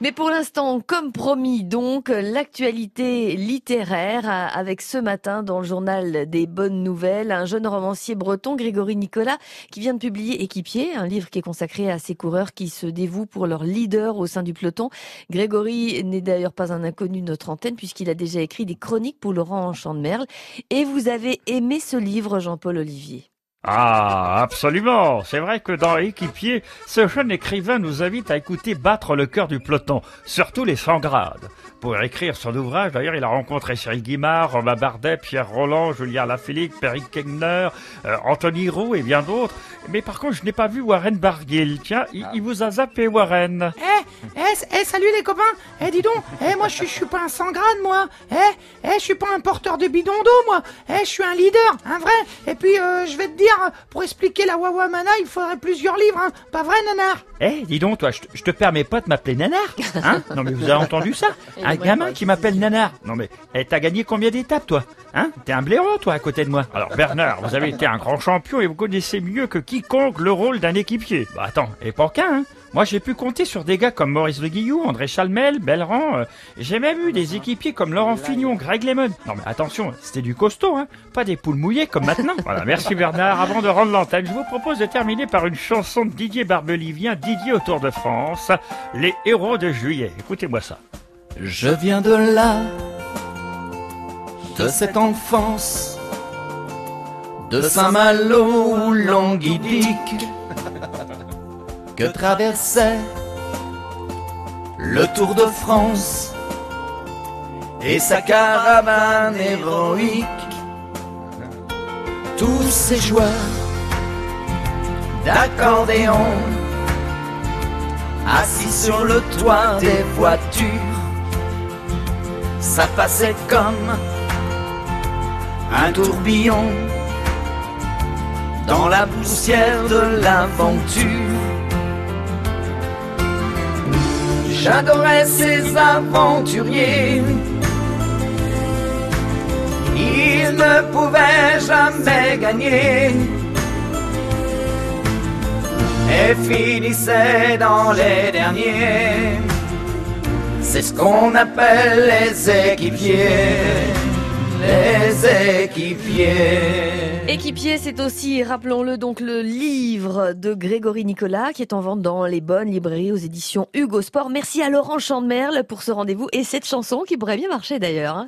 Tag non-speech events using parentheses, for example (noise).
Mais pour l'instant, comme promis, donc, l'actualité littéraire avec ce matin dans le journal des bonnes nouvelles, un jeune romancier breton, Grégory Nicolas, qui vient de publier Équipier, un livre qui est consacré à ces coureurs qui se dévouent pour leur leader au sein du peloton. Grégory n'est d'ailleurs pas un inconnu de notre antenne puisqu'il a déjà écrit des chroniques pour Laurent Merle. Et vous avez aimé ce livre, Jean-Paul Olivier? Ah, absolument. C'est vrai que dans Équipier, ce jeune écrivain nous invite à écouter battre le cœur du peloton, surtout les 100 grades. Pour écrire son ouvrage, d'ailleurs, il a rencontré Cyril Guimard, Romain Bardet, Pierre Roland, Julien Lafilique, Perry Kegner, euh, Anthony Roux et bien d'autres. Mais par contre, je n'ai pas vu Warren Barguil. Tiens, il, vous a zappé, Warren. Eh, eh, eh, salut les copains. Eh, dis donc, eh, moi, je, suis pas un 100 grades, moi. Eh, eh, je suis pas un porteur de bidon d'eau, moi. Eh, je suis un leader, un vrai. Et puis, euh, je vais te dire, pour expliquer la Wawa Mana, il faudrait plusieurs livres, hein. Pas vrai, nanar? Eh, dis donc, toi, je, te permets pas de m'appeler nanar, hein? Non, mais vous avez entendu ça? (laughs) Un gamin qui m'appelle nanar. Non, mais eh, t'as gagné combien d'étapes, toi? Hein? T'es un blaireau, toi, à côté de moi. Alors, Bernard, vous avez été un grand champion et vous connaissez mieux que quiconque le rôle d'un équipier. Bah, attends, et pas qu'un, hein moi, j'ai pu compter sur des gars comme Maurice Le Guillou, André Chalmel, Belran. Euh, j'ai même eu des équipiers comme Laurent Fignon, Greg Lemon. Non, mais attention, c'était du costaud, hein. Pas des poules mouillées comme maintenant. Voilà, merci Bernard. Avant de rendre l'antenne, je vous propose de terminer par une chanson de Didier Barbelivien, Didier au Tour de France, Les héros de juillet. Écoutez-moi ça. Je viens de là, de cette enfance, de Saint-Malo ou Languidic (laughs) que traversait le Tour de France et sa caravane héroïque. Tous ces joueurs d'accordéon assis sur le toit des voitures, ça passait comme un tourbillon dans la poussière de l'aventure. J'adorais ces aventuriers. Ils ne pouvaient jamais gagner et finissaient dans les derniers. C'est ce qu'on appelle les équipiers. Les équipiers. Équipier, c'est aussi, rappelons-le, donc le livre de Grégory Nicolas qui est en vente dans les bonnes librairies aux éditions Hugo Sport. Merci à Laurent Chandemerle pour ce rendez-vous et cette chanson qui pourrait bien marcher d'ailleurs. Hein.